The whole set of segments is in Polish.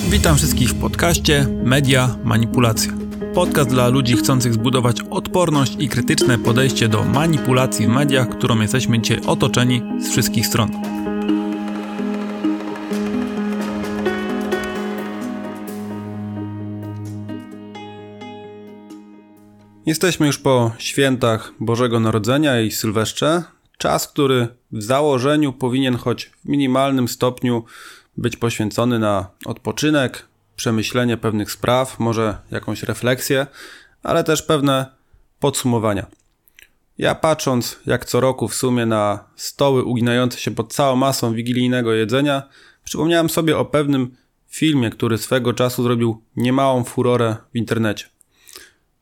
Witam wszystkich w podcaście Media Manipulacja. Podcast dla ludzi chcących zbudować odporność i krytyczne podejście do manipulacji w mediach, którą jesteśmy dzisiaj otoczeni z wszystkich stron. Jesteśmy już po świętach Bożego Narodzenia i Sylwestrze. Czas, który w założeniu powinien choć w minimalnym stopniu być poświęcony na odpoczynek, przemyślenie pewnych spraw, może jakąś refleksję, ale też pewne podsumowania. Ja patrząc, jak co roku w sumie na stoły uginające się pod całą masą wigilijnego jedzenia, przypomniałem sobie o pewnym filmie, który swego czasu zrobił niemałą furorę w internecie.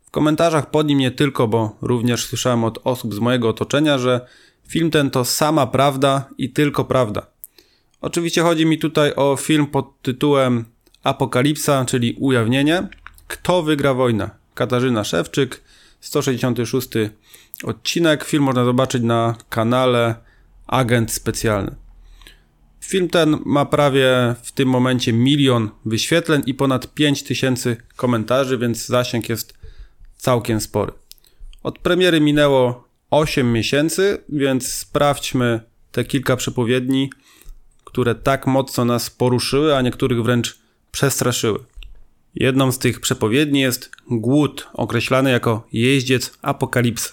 W komentarzach pod nim nie tylko, bo również słyszałem od osób z mojego otoczenia, że film ten to sama prawda i tylko prawda. Oczywiście chodzi mi tutaj o film pod tytułem Apokalipsa, czyli Ujawnienie. Kto wygra wojnę? Katarzyna Szewczyk, 166 odcinek. Film można zobaczyć na kanale Agent Specjalny. Film ten ma prawie w tym momencie milion wyświetleń i ponad 5000 komentarzy, więc zasięg jest całkiem spory. Od premiery minęło 8 miesięcy, więc sprawdźmy te kilka przepowiedni które tak mocno nas poruszyły, a niektórych wręcz przestraszyły. Jedną z tych przepowiedni jest głód, określany jako jeździec apokalipsy.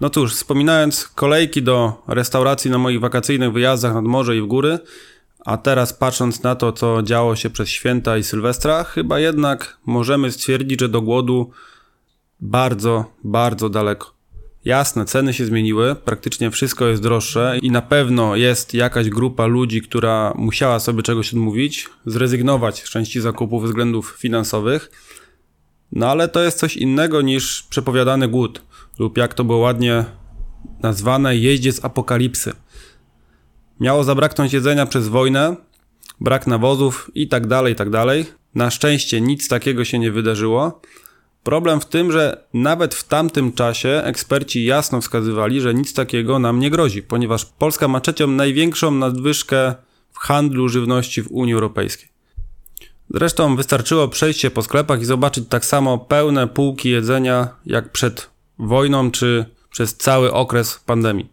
No cóż, wspominając kolejki do restauracji na moich wakacyjnych wyjazdach nad morze i w góry, a teraz patrząc na to, co działo się przez święta i Sylwestra, chyba jednak możemy stwierdzić, że do głodu bardzo, bardzo daleko. Jasne, ceny się zmieniły, praktycznie wszystko jest droższe i na pewno jest jakaś grupa ludzi, która musiała sobie czegoś odmówić, zrezygnować z części zakupów ze względów finansowych. No ale to jest coś innego niż przepowiadany głód, lub jak to było ładnie nazwane, jeździec apokalipsy. Miało zabraknąć jedzenia przez wojnę, brak nawozów i tak dalej, tak dalej. Na szczęście nic takiego się nie wydarzyło. Problem w tym, że nawet w tamtym czasie eksperci jasno wskazywali, że nic takiego nam nie grozi, ponieważ Polska ma trzecią największą nadwyżkę w handlu żywności w Unii Europejskiej. Zresztą wystarczyło przejść się po sklepach i zobaczyć tak samo pełne półki jedzenia jak przed wojną czy przez cały okres pandemii.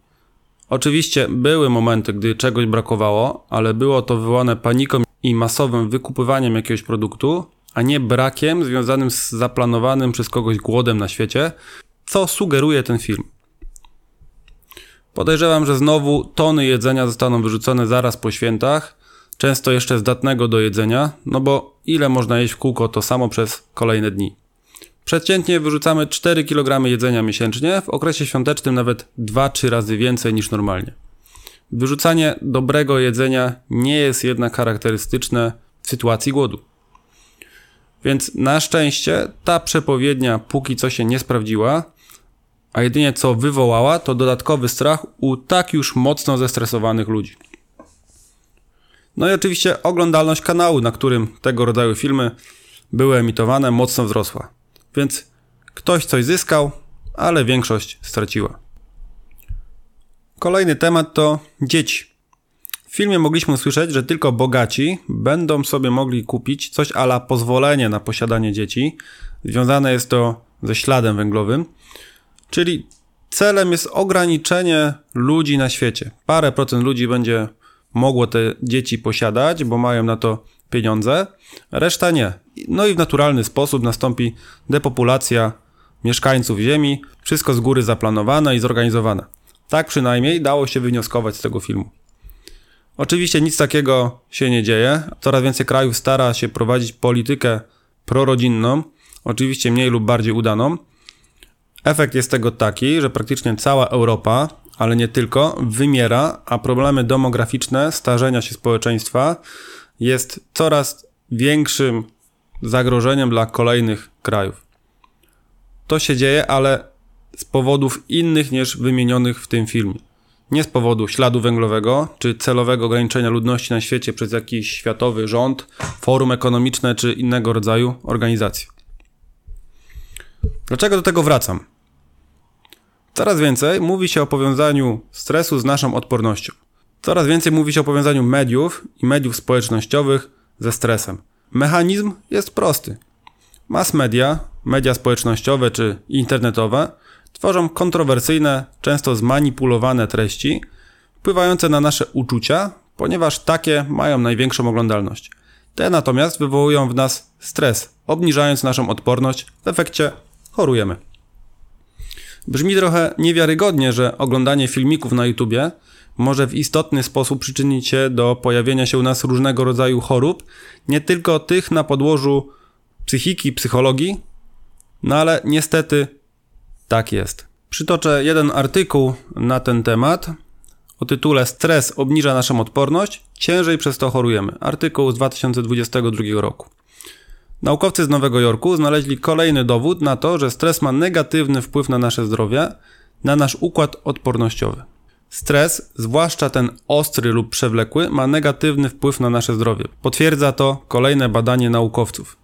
Oczywiście były momenty, gdy czegoś brakowało, ale było to wywołane paniką i masowym wykupywaniem jakiegoś produktu, a nie brakiem związanym z zaplanowanym przez kogoś głodem na świecie, co sugeruje ten film. Podejrzewam, że znowu tony jedzenia zostaną wyrzucone zaraz po świętach, często jeszcze zdatnego do jedzenia, no bo ile można jeść w kółko to samo przez kolejne dni. Przeciętnie wyrzucamy 4 kg jedzenia miesięcznie, w okresie świątecznym nawet 2-3 razy więcej niż normalnie. Wyrzucanie dobrego jedzenia nie jest jednak charakterystyczne w sytuacji głodu. Więc na szczęście ta przepowiednia póki co się nie sprawdziła, a jedynie co wywołała to dodatkowy strach u tak już mocno zestresowanych ludzi. No i oczywiście oglądalność kanału, na którym tego rodzaju filmy były emitowane, mocno wzrosła. Więc ktoś coś zyskał, ale większość straciła. Kolejny temat to dzieci. W filmie mogliśmy usłyszeć, że tylko bogaci będą sobie mogli kupić coś ala pozwolenie na posiadanie dzieci. Związane jest to ze śladem węglowym, czyli celem jest ograniczenie ludzi na świecie. Parę procent ludzi będzie mogło te dzieci posiadać, bo mają na to pieniądze, reszta nie. No i w naturalny sposób nastąpi depopulacja mieszkańców Ziemi, wszystko z góry zaplanowane i zorganizowane. Tak przynajmniej dało się wywnioskować z tego filmu. Oczywiście nic takiego się nie dzieje. Coraz więcej krajów stara się prowadzić politykę prorodzinną, oczywiście mniej lub bardziej udaną. Efekt jest tego taki, że praktycznie cała Europa, ale nie tylko, wymiera, a problemy demograficzne, starzenia się społeczeństwa jest coraz większym zagrożeniem dla kolejnych krajów. To się dzieje, ale z powodów innych niż wymienionych w tym filmie nie z powodu śladu węglowego czy celowego ograniczenia ludności na świecie przez jakiś światowy rząd, forum ekonomiczne czy innego rodzaju organizacje. Dlaczego do tego wracam? Coraz więcej mówi się o powiązaniu stresu z naszą odpornością. Coraz więcej mówi się o powiązaniu mediów i mediów społecznościowych ze stresem. Mechanizm jest prosty. Mass media, media społecznościowe czy internetowe tworzą kontrowersyjne, często zmanipulowane treści, wpływające na nasze uczucia, ponieważ takie mają największą oglądalność. Te natomiast wywołują w nas stres, obniżając naszą odporność, w efekcie chorujemy. Brzmi trochę niewiarygodnie, że oglądanie filmików na YouTubie może w istotny sposób przyczynić się do pojawienia się u nas różnego rodzaju chorób, nie tylko tych na podłożu psychiki, psychologii, no ale niestety tak jest. Przytoczę jeden artykuł na ten temat o tytule Stres obniża naszą odporność, ciężej przez to chorujemy. Artykuł z 2022 roku. Naukowcy z Nowego Jorku znaleźli kolejny dowód na to, że stres ma negatywny wpływ na nasze zdrowie, na nasz układ odpornościowy. Stres, zwłaszcza ten ostry lub przewlekły, ma negatywny wpływ na nasze zdrowie. Potwierdza to kolejne badanie naukowców.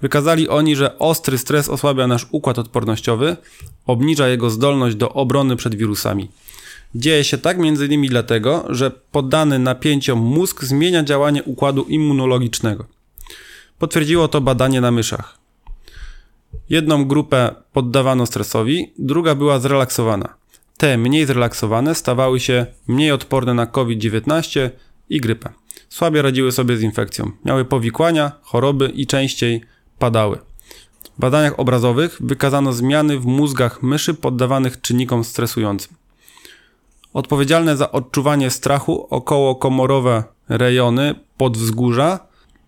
Wykazali oni, że ostry stres osłabia nasz układ odpornościowy, obniża jego zdolność do obrony przed wirusami. Dzieje się tak m.in. dlatego, że poddany napięciom mózg zmienia działanie układu immunologicznego. Potwierdziło to badanie na myszach. Jedną grupę poddawano stresowi, druga była zrelaksowana. Te mniej zrelaksowane stawały się mniej odporne na COVID-19 i grypę. Słabie radziły sobie z infekcją, miały powikłania, choroby i częściej padały. W badaniach obrazowych wykazano zmiany w mózgach myszy poddawanych czynnikom stresującym. Odpowiedzialne za odczuwanie strachu okołokomorowe rejony podwzgórza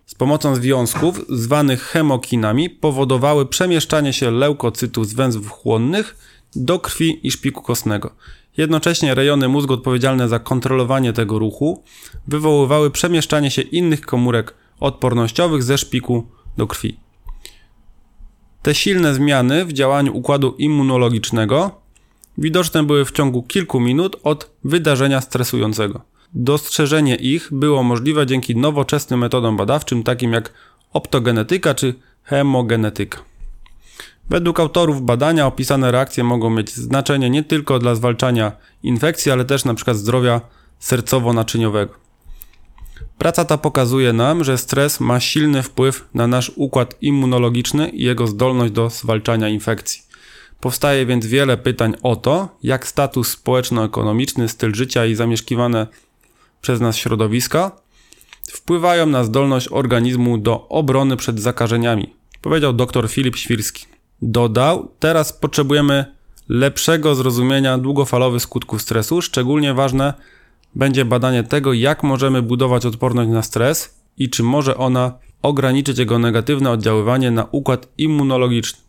z pomocą związków zwanych hemokinami powodowały przemieszczanie się leukocytów z węzłów chłonnych do krwi i szpiku kostnego. Jednocześnie rejony mózgu odpowiedzialne za kontrolowanie tego ruchu wywoływały przemieszczanie się innych komórek odpornościowych ze szpiku do krwi. Te silne zmiany w działaniu układu immunologicznego widoczne były w ciągu kilku minut od wydarzenia stresującego. Dostrzeżenie ich było możliwe dzięki nowoczesnym metodom badawczym, takim jak optogenetyka czy hemogenetyka. Według autorów badania opisane reakcje mogą mieć znaczenie nie tylko dla zwalczania infekcji, ale też np. zdrowia sercowo-naczyniowego. Praca ta pokazuje nam, że stres ma silny wpływ na nasz układ immunologiczny i jego zdolność do zwalczania infekcji. Powstaje więc wiele pytań o to, jak status społeczno-ekonomiczny, styl życia i zamieszkiwane przez nas środowiska wpływają na zdolność organizmu do obrony przed zakażeniami, powiedział dr Filip Świrski. Dodał, teraz potrzebujemy lepszego zrozumienia długofalowych skutków stresu. Szczególnie ważne będzie badanie tego, jak możemy budować odporność na stres i czy może ona ograniczyć jego negatywne oddziaływanie na układ immunologiczny.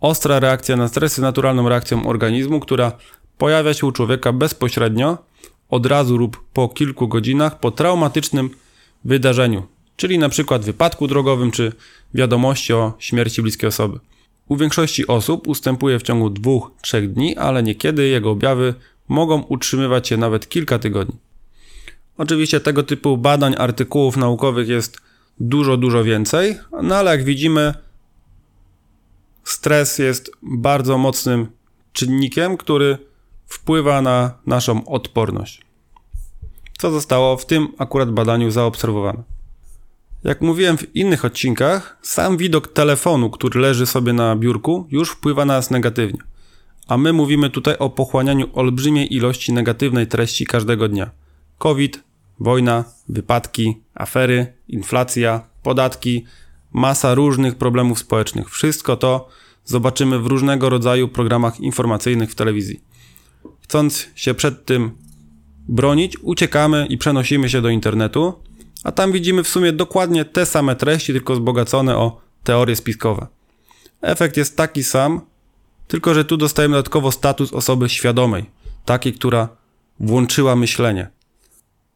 Ostra reakcja na stres jest naturalną reakcją organizmu, która pojawia się u człowieka bezpośrednio, od razu lub po kilku godzinach po traumatycznym wydarzeniu, czyli na przykład wypadku drogowym czy wiadomości o śmierci bliskiej osoby. U większości osób ustępuje w ciągu 2-3 dni, ale niekiedy jego objawy mogą utrzymywać się nawet kilka tygodni. Oczywiście tego typu badań, artykułów naukowych jest dużo, dużo więcej, no ale jak widzimy, stres jest bardzo mocnym czynnikiem, który wpływa na naszą odporność. Co zostało w tym akurat badaniu zaobserwowane? Jak mówiłem w innych odcinkach, sam widok telefonu, który leży sobie na biurku, już wpływa na nas negatywnie. A my mówimy tutaj o pochłanianiu olbrzymiej ilości negatywnej treści każdego dnia. COVID, wojna, wypadki, afery, inflacja, podatki, masa różnych problemów społecznych. Wszystko to zobaczymy w różnego rodzaju programach informacyjnych w telewizji. Chcąc się przed tym bronić, uciekamy i przenosimy się do internetu, a tam widzimy w sumie dokładnie te same treści, tylko wzbogacone o teorie spiskowe. Efekt jest taki sam, tylko że tu dostajemy dodatkowo status osoby świadomej, takiej, która włączyła myślenie.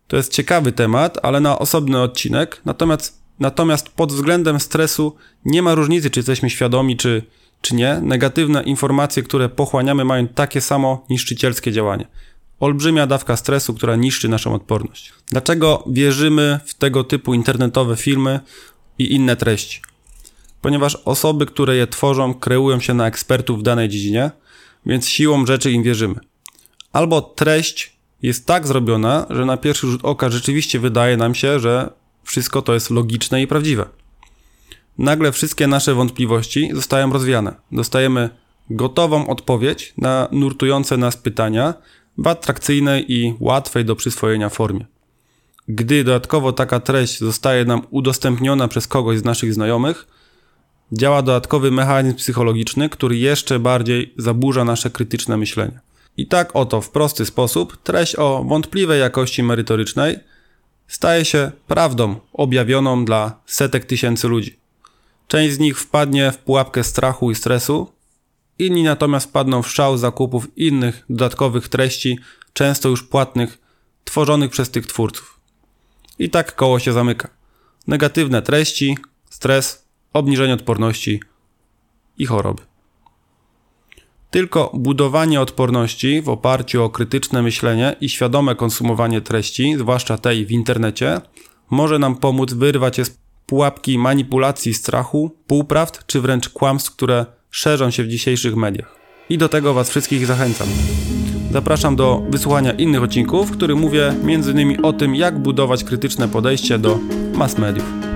To jest ciekawy temat, ale na osobny odcinek. Natomiast, natomiast pod względem stresu nie ma różnicy, czy jesteśmy świadomi, czy, czy nie. Negatywne informacje, które pochłaniamy, mają takie samo niszczycielskie działanie olbrzymia dawka stresu, która niszczy naszą odporność. Dlaczego wierzymy w tego typu internetowe filmy i inne treści? Ponieważ osoby, które je tworzą, kreują się na ekspertów w danej dziedzinie, więc siłą rzeczy im wierzymy. Albo treść jest tak zrobiona, że na pierwszy rzut oka rzeczywiście wydaje nam się, że wszystko to jest logiczne i prawdziwe. nagle wszystkie nasze wątpliwości zostają rozwiane. Dostajemy gotową odpowiedź na nurtujące nas pytania w atrakcyjnej i łatwej do przyswojenia formie. Gdy dodatkowo taka treść zostaje nam udostępniona przez kogoś z naszych znajomych, działa dodatkowy mechanizm psychologiczny, który jeszcze bardziej zaburza nasze krytyczne myślenie. I tak oto w prosty sposób treść o wątpliwej jakości merytorycznej staje się prawdą objawioną dla setek tysięcy ludzi. Część z nich wpadnie w pułapkę strachu i stresu, inni natomiast wpadną w szał zakupów innych dodatkowych treści, często już płatnych, tworzonych przez tych twórców. I tak koło się zamyka. Negatywne treści, stres, obniżenie odporności i choroby. Tylko budowanie odporności w oparciu o krytyczne myślenie i świadome konsumowanie treści, zwłaszcza tej w internecie, może nam pomóc wyrwać je z pułapki manipulacji strachu, półprawd czy wręcz kłamstw, które szerzą się w dzisiejszych mediach. I do tego Was wszystkich zachęcam. Zapraszam do wysłuchania innych odcinków, w których mówię m.in. o tym, jak budować krytyczne podejście do mass mediów.